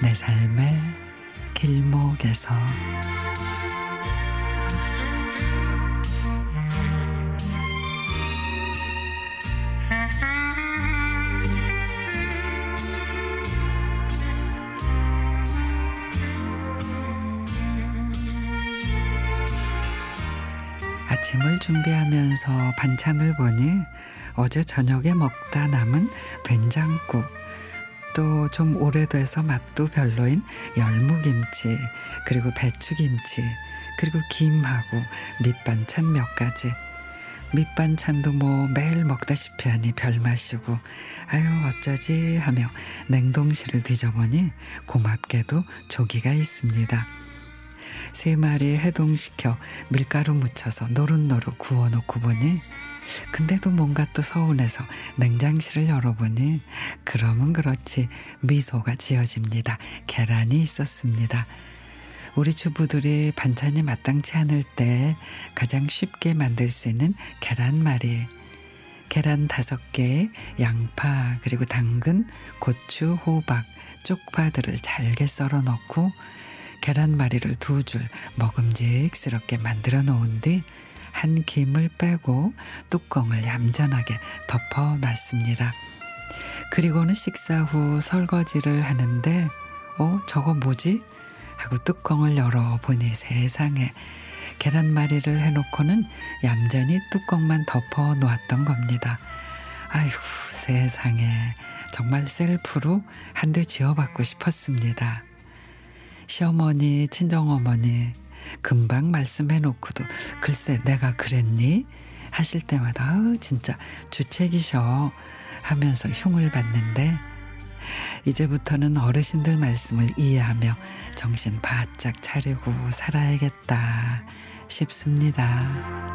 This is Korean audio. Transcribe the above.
내 삶의 길목에서. 아침을 준비하면서 반찬을 보니 어제 저녁에 먹다 남은 된장국 또 좀 오래돼서 맛도 별로인 열무김치 그리고 배추김치 그리고 김하고 밑반찬 몇 가지 밑반찬도 뭐 매일 먹다시피 하니 별맛이고 아유 어쩌지 하며 냉동실을 뒤져보니 고맙게도 조기가 있습니다. 세 마리 해동시켜 밀가루 묻혀서 노릇노릇 구워놓고 보니 근데도 뭔가 또 서운해서 냉장실을 열어보니 그러면 그렇지 미소가 지어집니다. 계란이 있었습니다. 우리 주부들이 반찬이 마땅치 않을 때 가장 쉽게 만들 수 있는 계란말이. 계란 다섯 개에 양파 그리고 당근, 고추, 호박, 쪽파들을 잘게 썰어 넣고 계란말이를 두 줄 먹음직스럽게 만들어 놓은 뒤 한 김을 빼고 뚜껑을 얌전하게 덮어 놨습니다. 그리고는 식사 후 설거지를 하는데 어 저거 뭐지? 하고 뚜껑을 열어 보니 세상에 계란말이를 해놓고는 얌전히 뚜껑만 덮어 놓았던 겁니다. 아휴 세상에 정말 셀프로 한대 지어받고 싶었습니다. 시어머니, 친정어머니 금방 말씀해놓고도 글쎄 내가 그랬니? 하실 때마다 아우 진짜 주책이셔 하면서 흉을 받는데 이제부터는 어르신들 말씀을 이해하며 정신 바짝 차리고 살아야겠다 싶습니다.